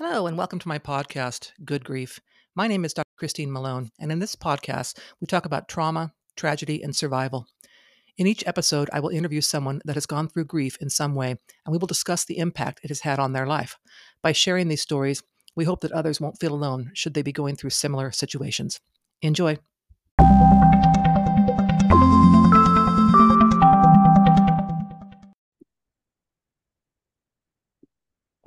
Hello, and welcome to my podcast, Good Grief. My name is Dr. Christine Malone, and in this podcast, we talk about trauma, tragedy, and survival. In each episode, I will interview someone that has gone through grief in some way, and we will discuss the impact it has had on their life. By sharing these stories, we hope that others won't feel alone should they be going through similar situations. Enjoy.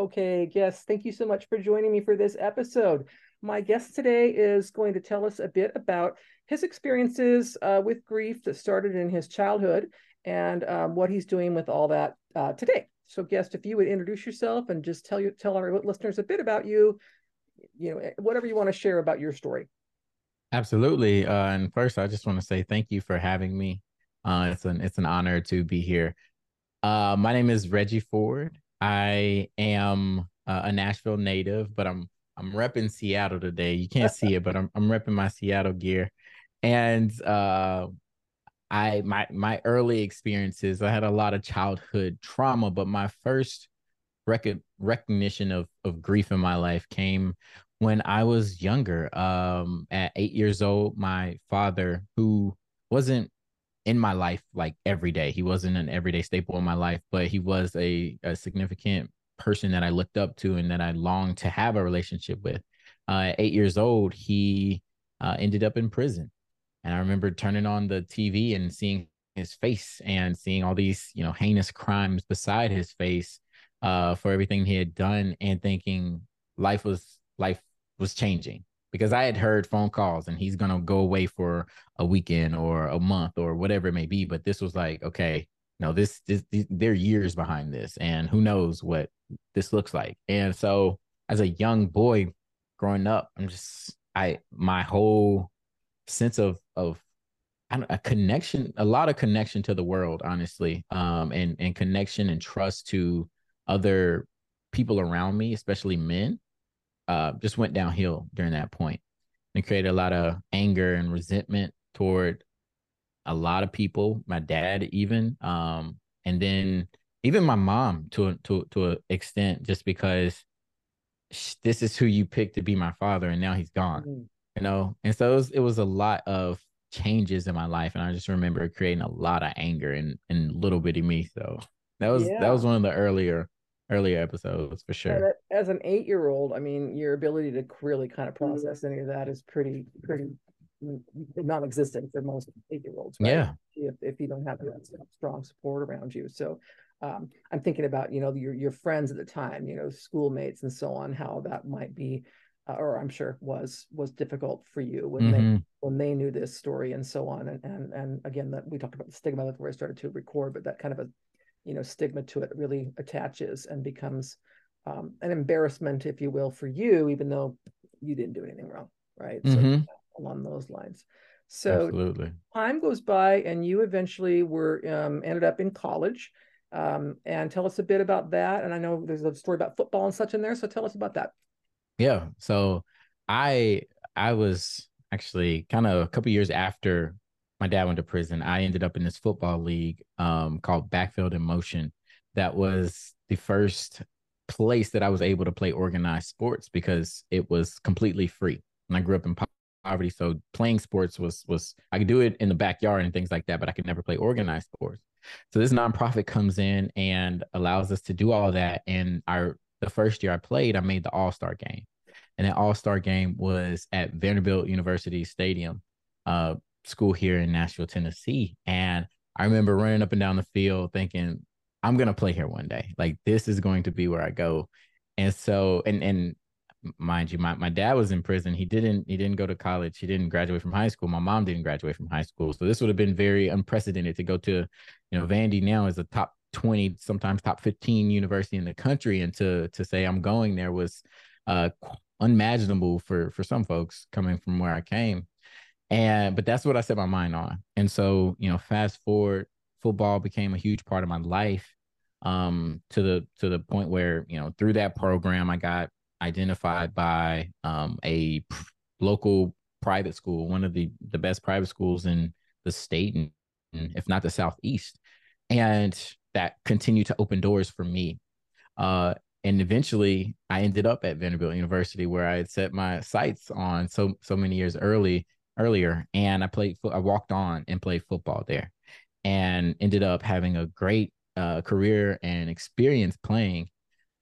Okay, guests, thank you so much for joining me for this episode. My guest today is going to tell us a bit about his experiences uh, with grief that started in his childhood and um, what he's doing with all that uh, today. So, guest, if you would introduce yourself and just tell you tell our listeners a bit about you, you know, eh, whatever you want to share about your story. Absolutely. Uh, and first, I just want to say thank you for having me. Uh, it's an it's an honor to be here. Uh, my name is Reggie Ford. I am uh, a Nashville native, but I'm I'm repping Seattle today. You can't see it, but I'm I'm repping my Seattle gear. And uh, I my my early experiences, I had a lot of childhood trauma, but my first rec- recognition of of grief in my life came when I was younger. Um, at eight years old, my father, who wasn't in my life like every day. He wasn't an everyday staple in my life, but he was a, a significant person that I looked up to and that I longed to have a relationship with. Uh, eight years old, he uh, ended up in prison. And I remember turning on the TV and seeing his face and seeing all these, you know, heinous crimes beside his face uh, for everything he had done and thinking life was life was changing because I had heard phone calls and he's gonna go away for a weekend or a month or whatever it may be. But this was like, okay, no, this, this, this there are years behind this, and who knows what this looks like. And so, as a young boy growing up, I'm just I my whole sense of of a connection, a lot of connection to the world, honestly, um, and and connection and trust to other people around me, especially men, uh, just went downhill during that point and created a lot of anger and resentment toward a lot of people, my dad even, um, and then even my mom to to to an extent, just because this is who you picked to be my father, and now he's gone, mm-hmm. you know. And so it was, it was a lot of changes in my life, and I just remember creating a lot of anger in in little bitty me. So that was yeah. that was one of the earlier earlier episodes for sure. As an eight year old, I mean, your ability to really kind of process any of that is pretty, pretty non existent for most eight year olds. Right? Yeah. If, if you don't have that strong support around you. So um, I'm thinking about, you know, your, your friends at the time, you know, schoolmates and so on, how that might be. Uh, or I'm sure was was difficult for you when mm-hmm. they when they knew this story and so on and and and again that we talked about the stigma that's where I started to record but that kind of a you know stigma to it really attaches and becomes um, an embarrassment if you will for you even though you didn't do anything wrong right? Mm-hmm. so along those lines. So Absolutely. time goes by and you eventually were um, ended up in college um, and tell us a bit about that. And i know there's a story about football and such in there so tell us about that. Yeah. So i i was actually kind of a couple years after my dad went to prison, I ended up in this football league um, called Backfield in Motion. That was the first place that I was able to play organized sports because it was completely free. And I grew up in poverty, so playing sports was was I could do it in the backyard and things like that, but I could never play organized sports. So this nonprofit comes in and allows us to do all that. And our the first year I played, I made the All Star game, and that All Star game was at Vanderbilt University Stadium. Uh, school here in Nashville, Tennessee. And I remember running up and down the field thinking, I'm gonna play here one day. Like this is going to be where I go. And so, and and mind you, my, my dad was in prison. He didn't he didn't go to college. He didn't graduate from high school. My mom didn't graduate from high school. So this would have been very unprecedented to go to, you know, Vandy now is a top 20, sometimes top 15 university in the country. And to to say I'm going there was uh unimaginable for for some folks coming from where I came. And but that's what I set my mind on. And so, you know, fast forward, football became a huge part of my life. Um, to the to the point where, you know, through that program I got identified by um a p- local private school, one of the the best private schools in the state and, if not the southeast. And that continued to open doors for me. Uh and eventually I ended up at Vanderbilt University where I had set my sights on so so many years early earlier and I played I walked on and played football there and ended up having a great uh, career and experience playing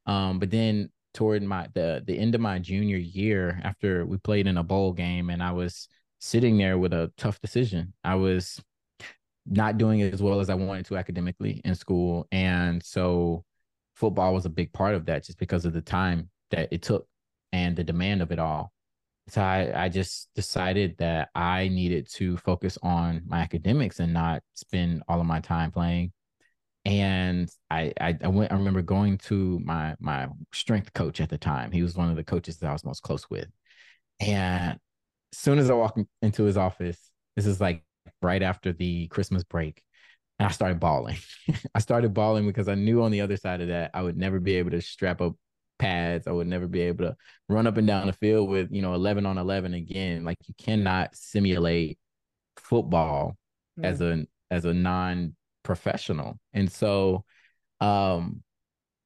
um, but then toward my the the end of my junior year after we played in a bowl game and I was sitting there with a tough decision I was not doing as well as I wanted to academically in school and so football was a big part of that just because of the time that it took and the demand of it all. So I, I just decided that I needed to focus on my academics and not spend all of my time playing. And I, I, I went. I remember going to my my strength coach at the time. He was one of the coaches that I was most close with. And as soon as I walked into his office, this is like right after the Christmas break, and I started bawling. I started bawling because I knew on the other side of that I would never be able to strap up pads. I would never be able to run up and down the field with, you know, 11 on 11 again. Like you cannot simulate football as a as a non-professional. And so um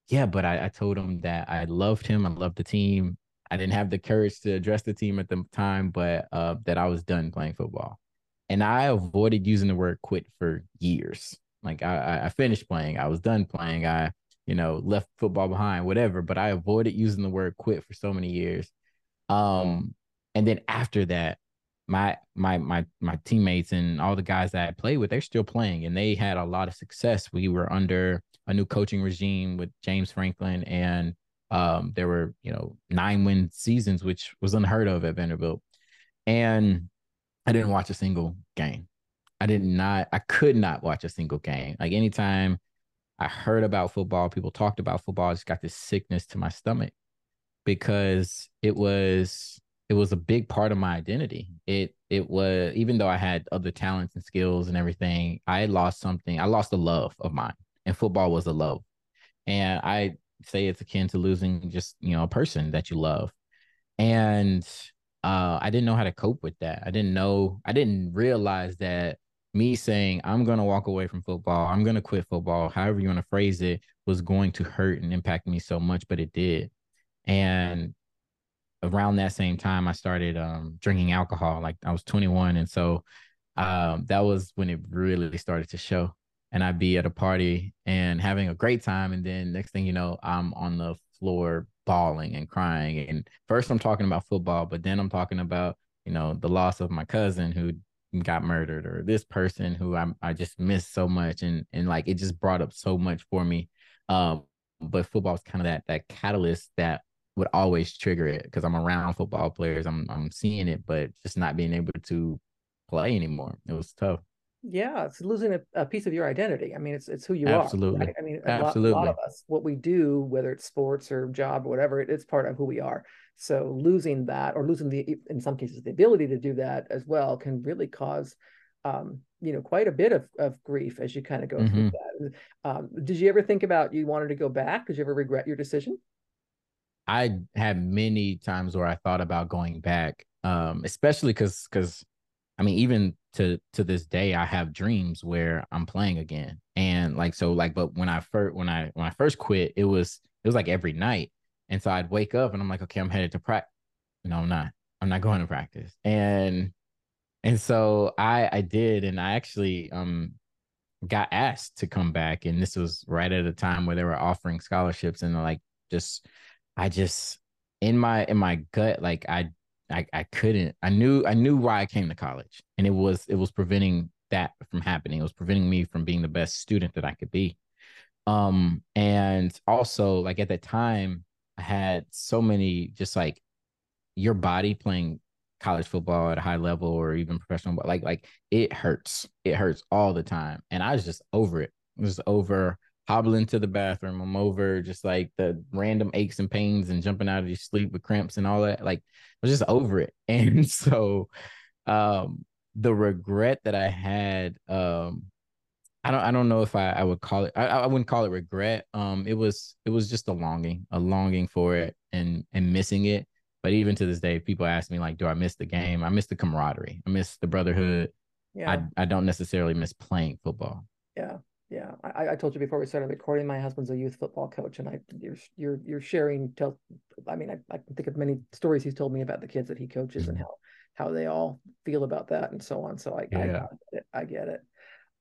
yeah, but I, I told him that I loved him. I loved the team. I didn't have the courage to address the team at the time, but uh, that I was done playing football and I avoided using the word quit for years. Like I, I finished playing, I was done playing, I, you know, left football behind, whatever. But I avoided using the word quit for so many years. Um, and then after that, my my my my teammates and all the guys that I played with, they're still playing, and they had a lot of success. We were under a new coaching regime with James Franklin, and um, there were you know nine win seasons, which was unheard of at Vanderbilt. And I didn't watch a single game. I did not, I could not watch a single game. Like anytime I heard about football, people talked about football, I just got this sickness to my stomach because it was it was a big part of my identity. It it was even though I had other talents and skills and everything, I lost something. I lost a love of mine. And football was a love. And I say it's akin to losing just, you know, a person that you love. And uh, I didn't know how to cope with that. I didn't know, I didn't realize that me saying, I'm going to walk away from football, I'm going to quit football, however you want to phrase it, was going to hurt and impact me so much, but it did. And around that same time, I started um, drinking alcohol. Like I was 21. And so um, that was when it really started to show. And I'd be at a party and having a great time. And then next thing you know, I'm on the floor bawling and crying. And first I'm talking about football, but then I'm talking about, you know, the loss of my cousin who got murdered or this person who I I just missed so much and and like it just brought up so much for me. Um but football is kind of that that catalyst that would always trigger it because I'm around football players. I'm I'm seeing it, but just not being able to play anymore. It was tough. Yeah, it's losing a, a, piece of your identity. I mean, it's it's who you Absolutely. are. Right? I mean, a Absolutely. Lot, a lot, of us, what we do, whether it's sports or job or whatever, it, it's part of who we are. So losing that, or losing the, in some cases, the ability to do that as well, can really cause, um, you know, quite a bit of of grief as you kind of go mm-hmm. through that. Um, did you ever think about you wanted to go back? Did you ever regret your decision? I had many times where I thought about going back, um, especially because because I mean, even to to this day, I have dreams where I'm playing again, and like so, like, but when I first when I when I first quit, it was it was like every night, and so I'd wake up and I'm like, okay, I'm headed to practice. No, I'm not. I'm not going to practice, and and so I I did, and I actually um got asked to come back, and this was right at a time where they were offering scholarships, and like just I just in my in my gut, like I I, I couldn't. I knew I knew why I came to college, and it was it was preventing that from happening. It was preventing me from being the best student that I could be. Um, and also like at that time, I had so many just like your body playing college football at a high level or even professional, but like like it hurts. It hurts all the time, and I was just over it. It was over hobbling to the bathroom. I'm over just like the random aches and pains and jumping out of your sleep with cramps and all that. Like I was just over it. And so um the regret that I had, um, I don't I don't know if I, I would call it I, I wouldn't call it regret. Um it was it was just a longing, a longing for it and and missing it. But even to this day, people ask me like, do I miss the game? I miss the camaraderie. I miss the brotherhood. Yeah. I, I don't necessarily miss playing football. Yeah Yeah, I, I told you before we started recording. My husband's a youth football coach, and I you're you're you're sharing. Tell, I mean, I, I can think of many stories he's told me about the kids that he coaches mm-hmm. and how how they all feel about that and so on. So I yeah. I, get it. I get it.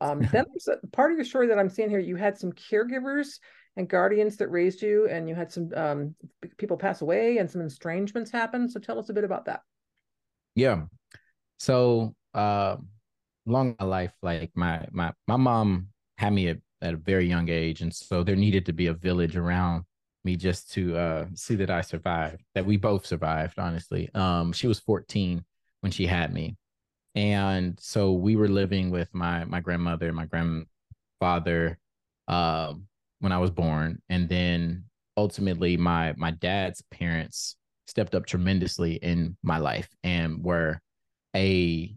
Um, then there's a part of your story that I'm seeing here. You had some caregivers and guardians that raised you, and you had some um, people pass away and some estrangements happen. So tell us a bit about that. Yeah. So uh, along my life, like my my my mom had me at, at a very young age, and so there needed to be a village around me just to uh, see that I survived, that we both survived. Honestly, um, she was 14 when she had me, and so we were living with my my grandmother, my grandfather, uh, when I was born, and then ultimately my my dad's parents stepped up tremendously in my life and were a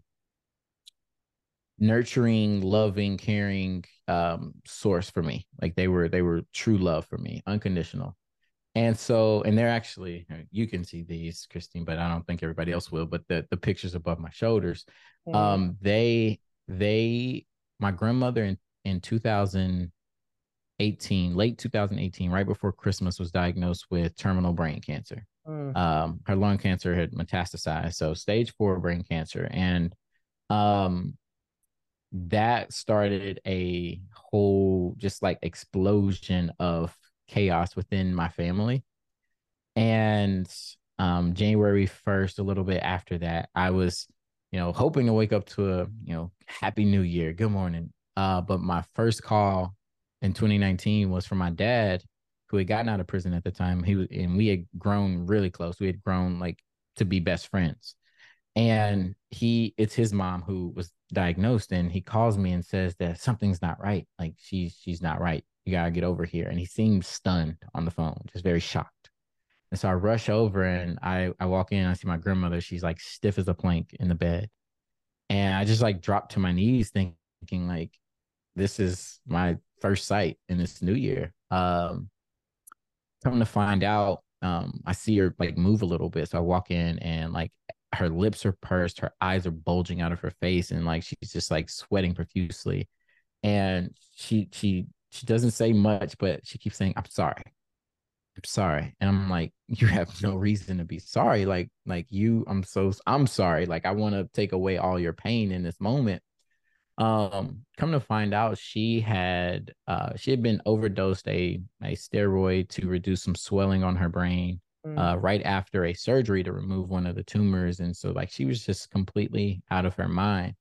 nurturing, loving, caring um, source for me. Like they were, they were true love for me, unconditional. And so, and they're actually, you can see these, Christine, but I don't think everybody else will. But the the pictures above my shoulders, mm. um, they they my grandmother in in 2018, late 2018, right before Christmas, was diagnosed with terminal brain cancer. Mm. Um, her lung cancer had metastasized, so stage four brain cancer, and um, that started a whole just like explosion of chaos within my family. And um, January 1st, a little bit after that, I was, you know, hoping to wake up to a, you know, happy new year. Good morning. Uh, but my first call in 2019 was from my dad, who had gotten out of prison at the time. He was, and we had grown really close. We had grown like to be best friends. And he, it's his mom who was diagnosed and he calls me and says that something's not right. Like she's she's not right. You gotta get over here. And he seems stunned on the phone, just very shocked. And so I rush over and I I walk in, I see my grandmother. She's like stiff as a plank in the bed. And I just like drop to my knees thinking like this is my first sight in this new year. Um come to find out, um, I see her like move a little bit. So I walk in and like her lips are pursed, her eyes are bulging out of her face, and like she's just like sweating profusely. And she she she doesn't say much, but she keeps saying, I'm sorry. I'm sorry. And I'm like, you have no reason to be sorry. Like, like you, I'm so I'm sorry. Like, I want to take away all your pain in this moment. Um, come to find out she had uh she had been overdosed a a steroid to reduce some swelling on her brain mm. uh, right after a surgery to remove one of the tumors. And so, like, she was just completely out of her mind.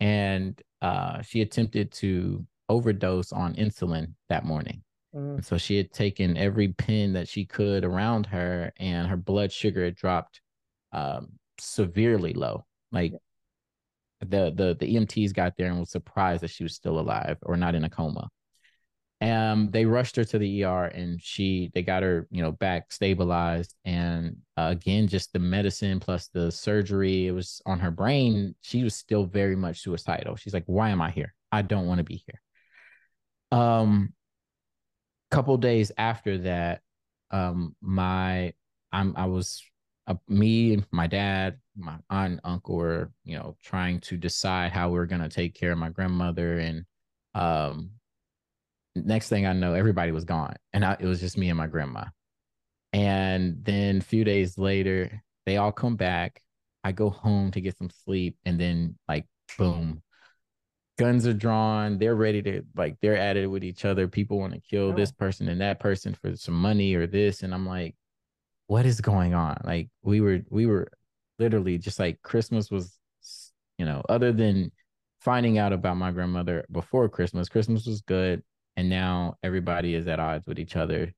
And uh, she attempted to overdose on insulin that morning. Mm. And so she had taken every pin that she could around her, and her blood sugar had dropped um, severely low. Like the the the EMTs got there and was surprised that she was still alive or not in a coma. Um, they rushed her to the ER and she they got her, you know, back stabilized. And uh, again, just the medicine plus the surgery, it was on her brain. She was still very much suicidal. She's like, "Why am I here? I don't want to be here." Um, couple days after that, um, my I'm I was uh, me, my dad, my aunt, and uncle were, you know, trying to decide how we are gonna take care of my grandmother and um next thing I know, everybody was gone, and I, it was just me and my grandma. And then a few days later, they all come back. I go home to get some sleep, and then like boom, guns are drawn. They're ready to like they're at it with each other. People want to kill oh. this person and that person for some money or this, and I'm like, what is going on? Like we were we were literally just like Christmas was, you know, other than finding out about my grandmother before Christmas, Christmas was good and now everybody is at odds with each other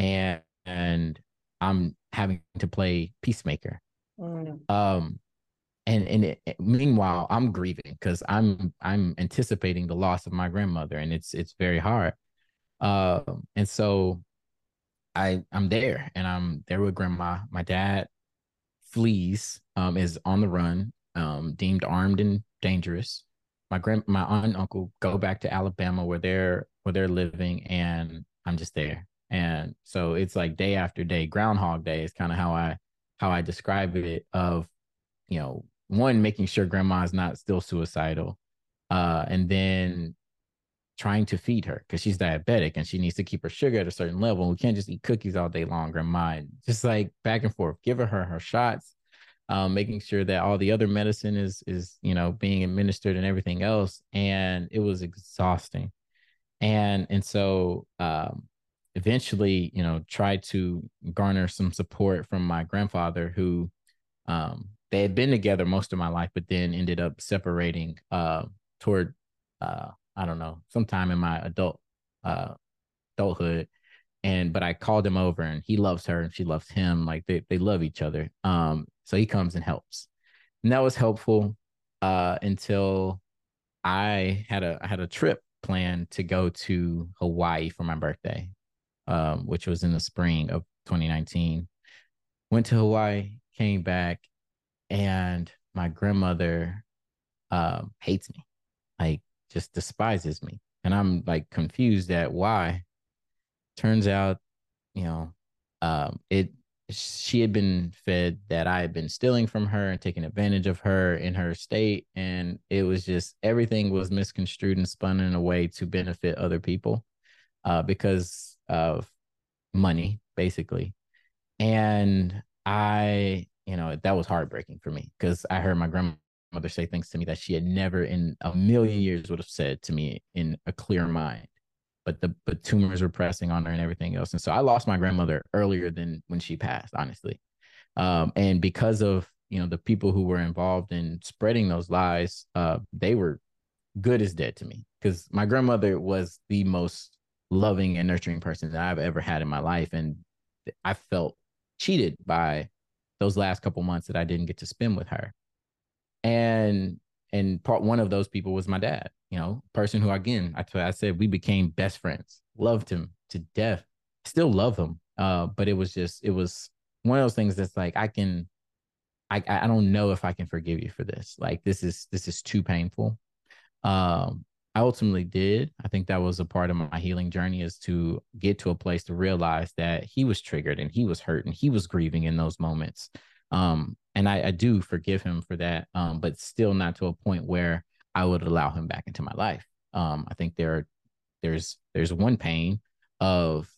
and and i'm having to play peacemaker. Mm. um and and it, meanwhile i'm grieving because i'm i'm anticipating the loss of my grandmother and it's it's very hard. Um and so i i'm there and i'm there with grandma. My dad flees um is on the run um deemed armed and dangerous my grand my aunt and uncle go back to alabama where they're where they're living and I'm just there. And so it's like day after day, groundhog day is kind of how I how I describe it of, you know, one making sure grandma's not still suicidal. Uh and then trying to feed her because she's diabetic and she needs to keep her sugar at a certain level. We can't just eat cookies all day long. Grandma, just like back and forth, giving her her shots, um, making sure that all the other medicine is is you know being administered and everything else. And it was exhausting. And and so um, eventually, you know, tried to garner some support from my grandfather who um, they had been together most of my life, but then ended up separating uh, toward uh, I don't know, sometime in my adult uh, adulthood. And but I called him over and he loves her and she loves him. Like they they love each other. Um, so he comes and helps. And that was helpful uh until I had a I had a trip planned to go to Hawaii for my birthday, um, which was in the spring of 2019. Went to Hawaii, came back, and my grandmother um, hates me, like just despises me, and I'm like confused at why. Turns out, you know, um, it she had been fed that I had been stealing from her and taking advantage of her in her state, and it was just everything was misconstrued and spun in a way to benefit other people, uh, because of money, basically, and I you know, that was heartbreaking for me because I heard my grandmother say things to me that she had never in a million years would have said to me in a clear mind. But the but tumors were pressing on her and everything else. And so I lost my grandmother earlier than when she passed, honestly. Um, and because of you know the people who were involved in spreading those lies, uh, they were good as dead to me because my grandmother was the most loving and nurturing person that I've ever had in my life, and I felt cheated by those last couple months that I didn't get to spend with her. And and part one of those people was my dad, you know, person who again, I, I said we became best friends, loved him to death, still love him. Uh, but it was just it was one of those things that's like I can I I don't know if I can forgive you for this. Like this is this is too painful. Um I ultimately did. I think that was a part of my healing journey is to get to a place to realize that he was triggered and he was hurt and he was grieving in those moments. Um, and I, I, do forgive him for that, um, but still not to a point where I would allow him back into my life. Um, I think there, there's there's one pain of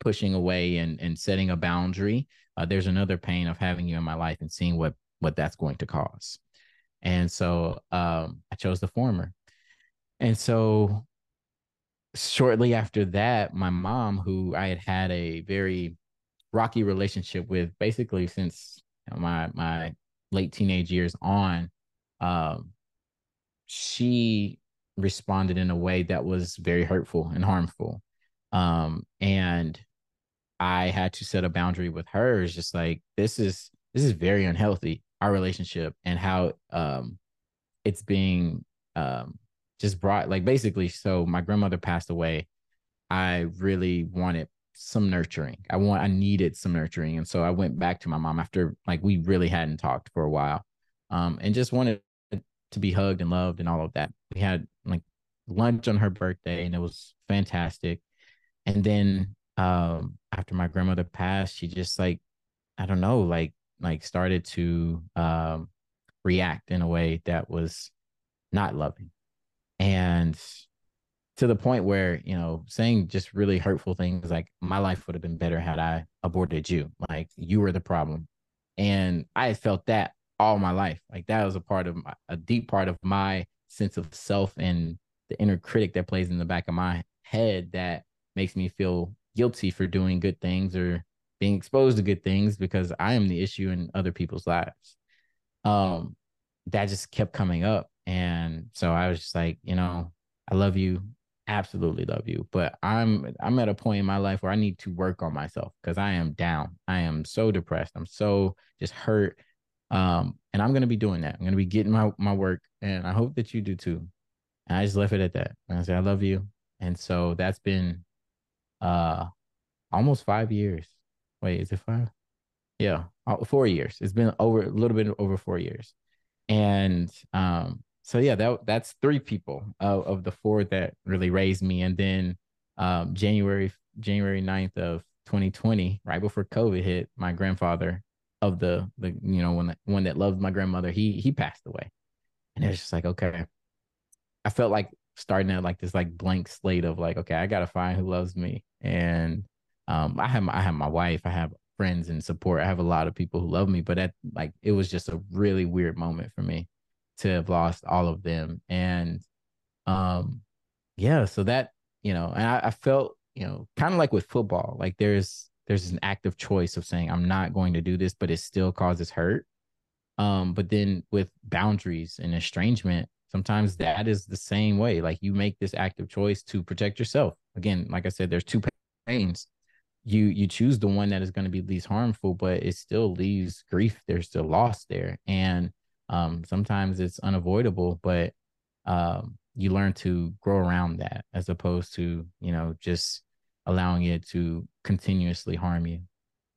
pushing away and and setting a boundary. Uh, there's another pain of having you in my life and seeing what what that's going to cause. And so um, I chose the former. And so shortly after that, my mom, who I had had a very rocky relationship with basically since my my late teenage years on, um, she responded in a way that was very hurtful and harmful. Um, and I had to set a boundary with her. It's just like this is this is very unhealthy, our relationship and how um it's being um just brought like basically so my grandmother passed away i really wanted some nurturing i want i needed some nurturing and so i went back to my mom after like we really hadn't talked for a while um and just wanted to be hugged and loved and all of that. We had like lunch on her birthday and it was fantastic. And then um after my grandmother passed she just like i don't know like like started to um react in a way that was not loving. And to the point where you know saying just really hurtful things like my life would have been better had i aborted you. Like you were the problem. And i felt that all my life like that was a part of my, a deep part of my sense of self and the inner critic that plays in the back of my head that makes me feel guilty for doing good things or being exposed to good things because i am the issue in other people's lives um that just kept coming up and so I was just like, you know, I love you, absolutely love you, but I'm I'm at a point in my life where I need to work on myself because I am down. I am so depressed. I'm so just hurt. Um, and I'm gonna be doing that. I'm gonna be getting my my work, and I hope that you do too. And I just left it at that. And I said, I love you. And so that's been uh almost five years. Wait, is it five? Yeah, uh, four years. It's been over a little bit over four years. And um so yeah, that that's three people of, of the four that really raised me. And then um, January January 9th of 2020, right before COVID hit, my grandfather of the the you know one one that loved my grandmother, he he passed away. And it was just like, okay. I felt like starting at like this like blank slate of like, okay, I gotta find who loves me. And um, I have I have my wife, I have friends and support. I have a lot of people who love me, but that like it was just a really weird moment for me to have lost all of them. And um yeah, so that, you know, and I, I felt, you know, kind of like with football, like there's there's an active choice of saying I'm not going to do this, but it still causes hurt. Um, but then with boundaries and estrangement, sometimes that is the same way. Like you make this active choice to protect yourself. Again, like I said, there's two pains. You you choose the one that is going to be least harmful, but it still leaves grief. There's still loss there, and um, sometimes it's unavoidable. But um, you learn to grow around that as opposed to you know just allowing it to continuously harm you.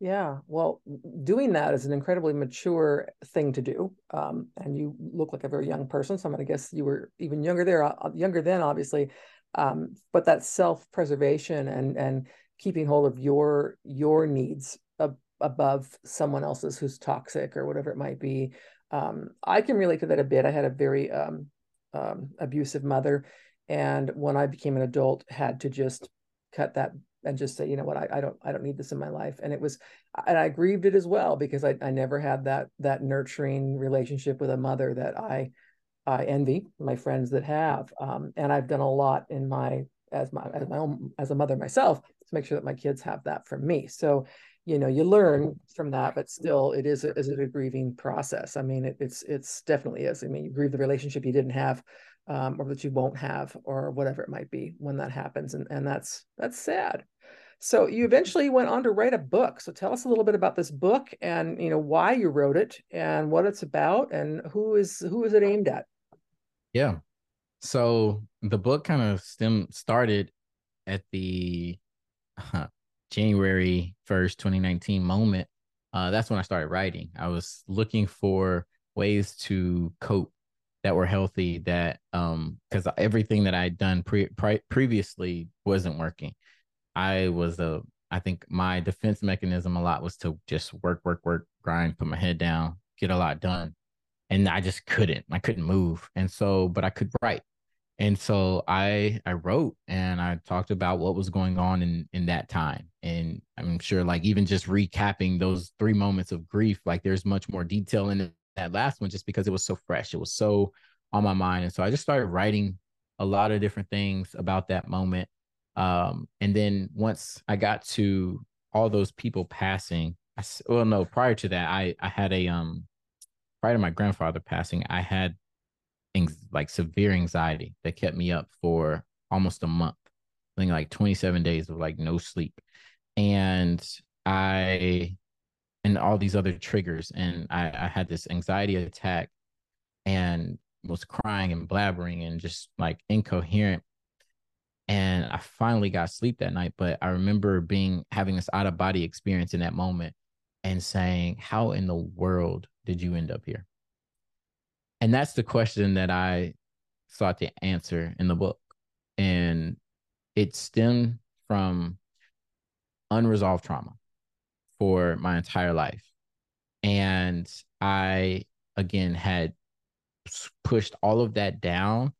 Yeah, well, doing that is an incredibly mature thing to do. Um, and you look like a very young person, so I'm going to guess you were even younger there, uh, younger then, obviously. Um, but that self-preservation and and keeping hold of your your needs ab- above someone else's who's toxic or whatever it might be. Um, I can relate to that a bit. I had a very um, um, abusive mother, and when I became an adult, had to just cut that and just say, you know what, I, I don't I don't need this in my life. And it was and I grieved it as well because I, I never had that that nurturing relationship with a mother that I I envy my friends that have. Um, and I've done a lot in my as my as my own as a mother myself to make sure that my kids have that from me. So, you know, you learn from that, but still it is a, is a grieving process. I mean, it, it's it's definitely is. I mean, you grieve the relationship you didn't have um, or that you won't have or whatever it might be when that happens and, and that's that's sad. So you eventually went on to write a book. So tell us a little bit about this book and you know why you wrote it and what it's about and who is who is it aimed at. Yeah. So the book kind of stem started at the uh, january 1st 2019 moment. Uh, that's when i started writing. I was looking for ways to cope that were healthy that um because everything that I'd done pre-, pre- previously wasn't working. I was a I think my defense mechanism a lot was to just work, work, work, grind, put my head down, get a lot done. And I just couldn't. I couldn't move. And so, but I could write. And so I I wrote and I talked about what was going on in in that time. And I'm sure like even just recapping those three moments of grief, like there's much more detail in it that last one just because it was so fresh. It was so on my mind. And so I just started writing a lot of different things about that moment. Um, and then once I got to all those people passing, I, well, no, prior to that, I, I had a, um, prior to my grandfather passing, I had things like severe anxiety that kept me up for almost a month. I think like 27 days of like no sleep. And I and all these other triggers. And I, I had this anxiety attack and was crying and blabbering and just like incoherent. And I finally got sleep that night. But I remember being having this out of body experience in that moment and saying, How in the world did you end up here? And that's the question that I sought to answer in the book. And it stemmed from unresolved trauma for my entire life. And I, again, had pushed all of that down.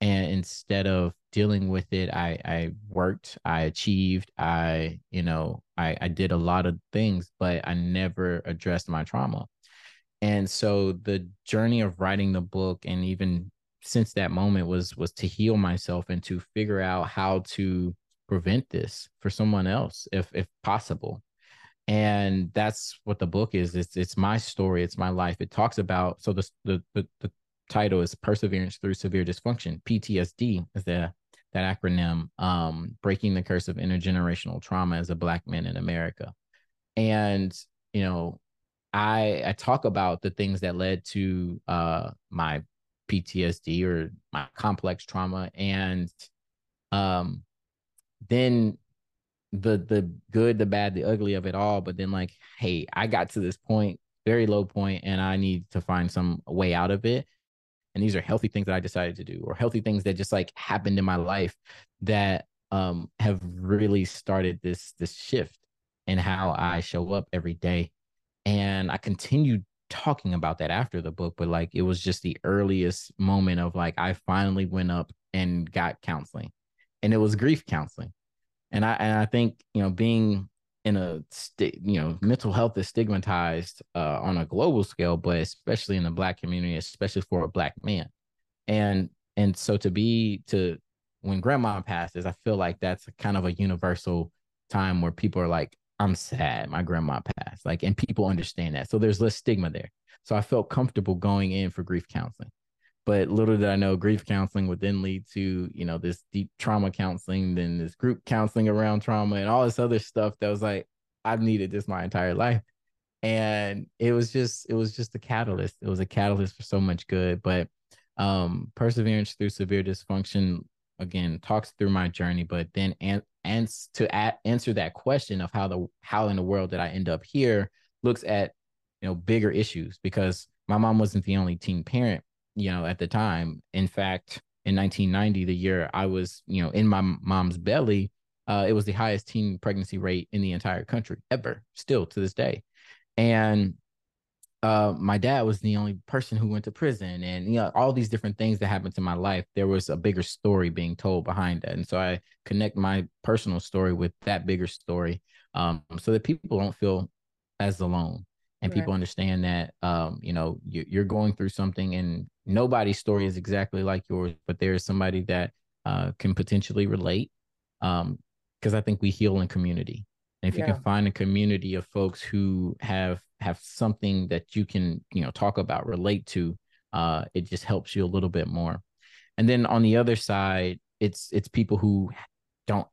And instead of dealing with it, I, I worked, I achieved, I, you know, I, I did a lot of things, but I never addressed my trauma. And so the journey of writing the book and even since that moment was was to heal myself and to figure out how to prevent this for someone else if if possible and that's what the book is. It's it's my story. It's my life. It talks about so the the the, the title is perseverance through severe dysfunction. Ptsd is the that acronym um breaking the curse of intergenerational trauma as a black man in america. And you know i i talk about the things that led to uh my ptsd or my complex trauma. And um then the the good, the bad, the ugly of it all. But then like, hey, I got to this point, very low point, and I need to find some way out of it. And these are healthy things that I decided to do, or healthy things that just like happened in my life that um have really started this this shift in how I show up every day. And I continued talking about that after the book, but like it was just the earliest moment of like I finally went up and got counseling, and it was grief counseling, and I and I think you know being in a st- you know mental health is stigmatized uh, on a global scale, but especially in the Black community, especially for a Black man, and and so to be to when grandma passes, I feel like that's kind of a universal time where people are like, I'm sad, my grandma passed, like, and people understand that, so there's less stigma there. So I felt comfortable going in for grief counseling. But little did I know grief counseling would then lead to, you know, this deep trauma counseling, then this group counseling around trauma and all this other stuff that was like, I've needed this my entire life. And it was just, it was just a catalyst. It was a catalyst for so much good. But um perseverance through severe dysfunction again talks through my journey, but then and and to answer that question of how the how in the world did I end up here looks at you know bigger issues because my mom wasn't the only teen parent you know, at the time. In fact, in 1990, the year I was, you know, in my mom's belly, uh, it was the highest teen pregnancy rate in the entire country ever, still to this day. And uh, my dad was the only person who went to prison, and you know all these different things that happened to my life. There was a bigger story being told behind that, and so I connect my personal story with that bigger story, um, so that people don't feel as alone and right. people understand that um, you know you, are going through something and nobody's story is exactly like yours but there is somebody that uh, can potentially relate because um, i think we heal in community and if yeah. you can find a community of folks who have have something that you can you know talk about relate to uh, it just helps you a little bit more and then on the other side it's it's people who don't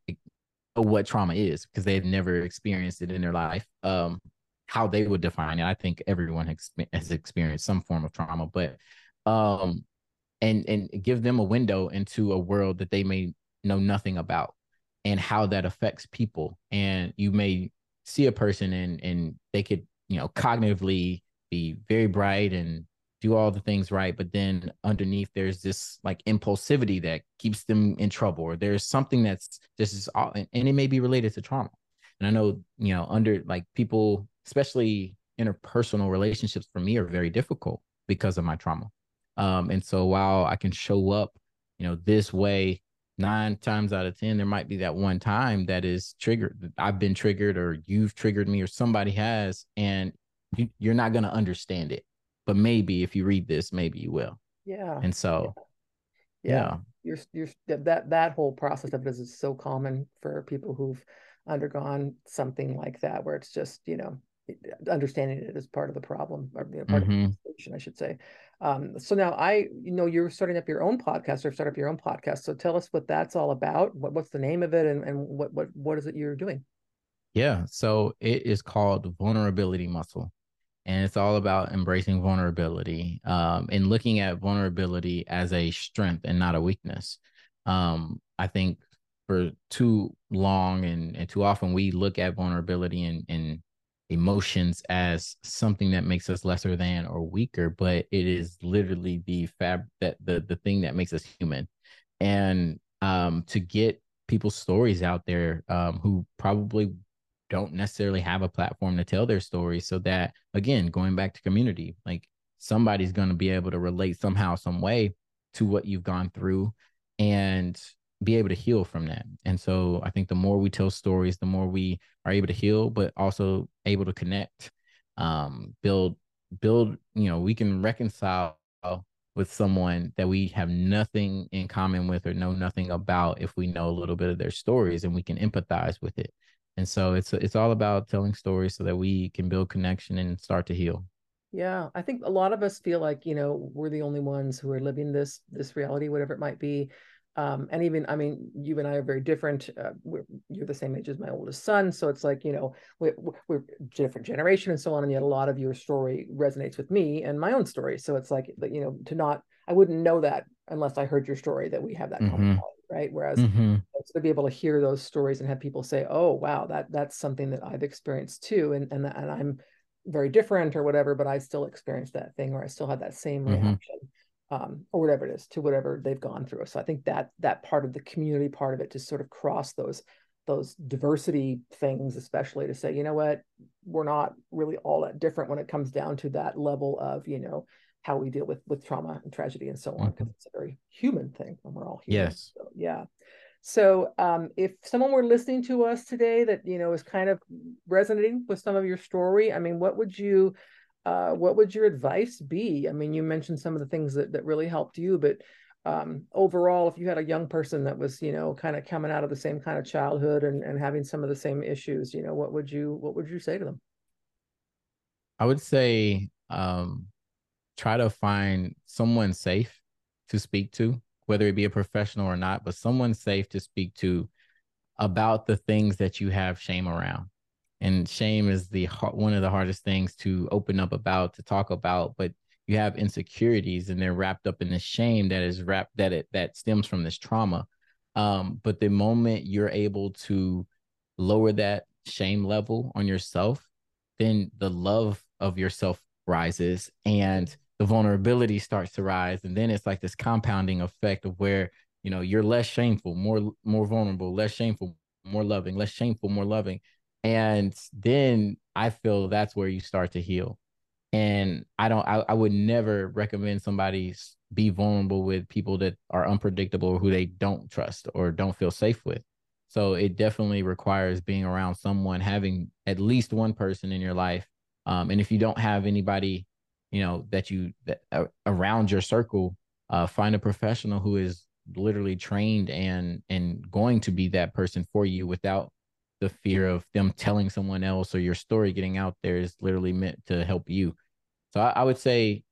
know what trauma is because they've never experienced it in their life um, how they would define it. I think everyone has experienced some form of trauma, but um, and and give them a window into a world that they may know nothing about and how that affects people. And you may see a person and and they could you know cognitively be very bright and do all the things right but then underneath there's this like impulsivity that keeps them in trouble or there's something that's just is all and it may be related to trauma and i know you know under like people especially interpersonal relationships for me are very difficult because of my trauma. Um, and so while I can show up, you know, this way nine times out of 10, there might be that one time that is triggered. I've been triggered or you've triggered me or somebody has, and you, you're not going to understand it. But maybe if you read this, maybe you will. Yeah. And so, yeah. yeah. You're, you're that that whole process of it is so common for people who've undergone something like that where it's just you know understanding it as part of the problem or part mm-hmm. of the solution, I should say. Um, so now I, you know, you're starting up your own podcast or start up your own podcast. So tell us what that's all about. What, what's the name of it and, and what, what, what is it you're doing? Yeah. So it is called Vulnerability Muscle. And it's all about embracing vulnerability um, and looking at vulnerability as a strength and not a weakness. Um, I think for too long and, and too often we look at vulnerability and, and emotions as something that makes us lesser than or weaker, but it is literally the fab that the the thing that makes us human. And um, to get people's stories out there um, who probably don't necessarily have a platform to tell their stories, so that again, going back to community, like somebody's going to be able to relate somehow, some way to what you've gone through, and be able to heal from that. And so I think the more we tell stories, the more we are able to heal, but also able to connect, um, build, build, you know, we can reconcile with someone that we have nothing in common with or know nothing about if we know a little bit of their stories and we can empathize with it. And so it's it's all about telling stories so that we can build connection and start to heal. Yeah, I think a lot of us feel like, you know, we're the only ones who are living this this reality whatever it might be um, and even i mean you and i are very different uh, you're the same age as my oldest son so it's like you know we're, we're different generation and so on and yet a lot of your story resonates with me and my own story so it's like you know to not i wouldn't know that unless i heard your story that we have that mm-hmm. right whereas mm-hmm. to be able to hear those stories and have people say oh wow that that's something that i've experienced too and and, and i'm very different or whatever but i still experienced that thing or i still had that same mm-hmm. reaction um, or whatever it is to whatever they've gone through. So I think that that part of the community part of it to sort of cross those those diversity things, especially to say, you know what, we're not really all that different when it comes down to that level of, you know, how we deal with with trauma and tragedy and so on because mm-hmm. it's a very human thing and we're all human. Yes. So, yeah. So um, if someone were listening to us today that you know is kind of resonating with some of your story, I mean, what would you uh, what would your advice be? I mean, you mentioned some of the things that that really helped you, but um, overall, if you had a young person that was, you know, kind of coming out of the same kind of childhood and, and having some of the same issues, you know, what would you what would you say to them? I would say um, try to find someone safe to speak to, whether it be a professional or not, but someone safe to speak to about the things that you have shame around. And shame is the one of the hardest things to open up about, to talk about, but you have insecurities and they're wrapped up in the shame that is wrapped that it that stems from this trauma. Um, but the moment you're able to lower that shame level on yourself, then the love of yourself rises and the vulnerability starts to rise. And then it's like this compounding effect of where, you know, you're less shameful, more more vulnerable, less shameful, more loving, less shameful, more loving. And then I feel that's where you start to heal and I don't I, I would never recommend somebody be vulnerable with people that are unpredictable or who they don't trust or don't feel safe with. So it definitely requires being around someone, having at least one person in your life. Um, and if you don't have anybody, you know, that you that uh, around your circle, uh, find a professional who is literally trained and and going to be that person for you without the fear of them telling someone else or your story getting out there is literally meant to help you. So I, I would say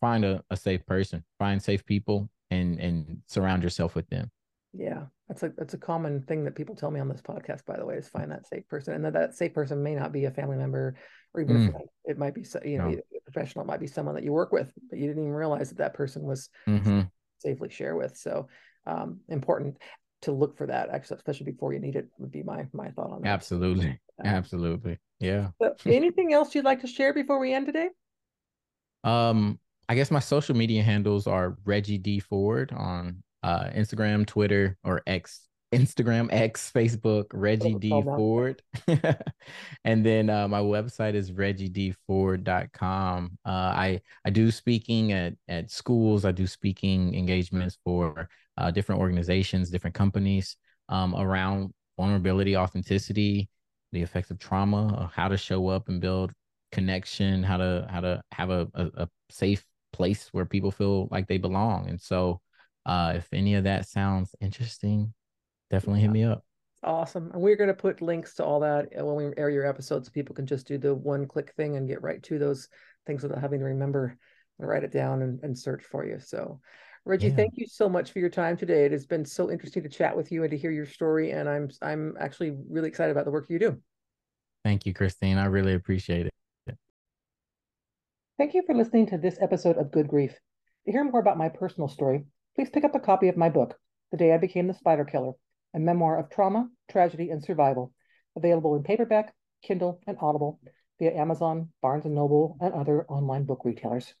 find a, a safe person, find safe people and and surround yourself with them. Yeah, that's a that's a common thing that people tell me on this podcast. By the way, is find that safe person, and that that safe person may not be a family member or even mm. friend. It might be you know no. a professional. It might be someone that you work with, but you didn't even realize that that person was mm-hmm. safely share with. So um, important to look for that, actually, especially before you need it. Would be my my thought on that. Absolutely, absolutely, yeah. So anything else you'd like to share before we end today? Um, I guess my social media handles are Reggie D Ford on uh, Instagram, Twitter, or X, Instagram, X, Facebook, Reggie D Ford. and then uh, my website is reggiedford.com. Uh, I, I do speaking at, at schools, I do speaking engagements for uh, different organizations, different companies um, around vulnerability, authenticity, the effects of trauma, how to show up and build connection, how to how to have a, a, a safe place where people feel like they belong. And so uh, if any of that sounds interesting, definitely yeah. hit me up. Awesome. And we're going to put links to all that uh, when we air your episodes. So people can just do the one click thing and get right to those things without having to remember and write it down and, and search for you. So, Reggie, yeah. thank you so much for your time today. It has been so interesting to chat with you and to hear your story. And I'm I'm actually really excited about the work you do. Thank you, Christine. I really appreciate it. Thank you for listening to this episode of Good Grief. To hear more about my personal story, please pick up a copy of my book, The Day I Became the Spider Killer, a memoir of trauma, tragedy, and survival, available in paperback, Kindle, and Audible via Amazon, Barnes & Noble, and other online book retailers.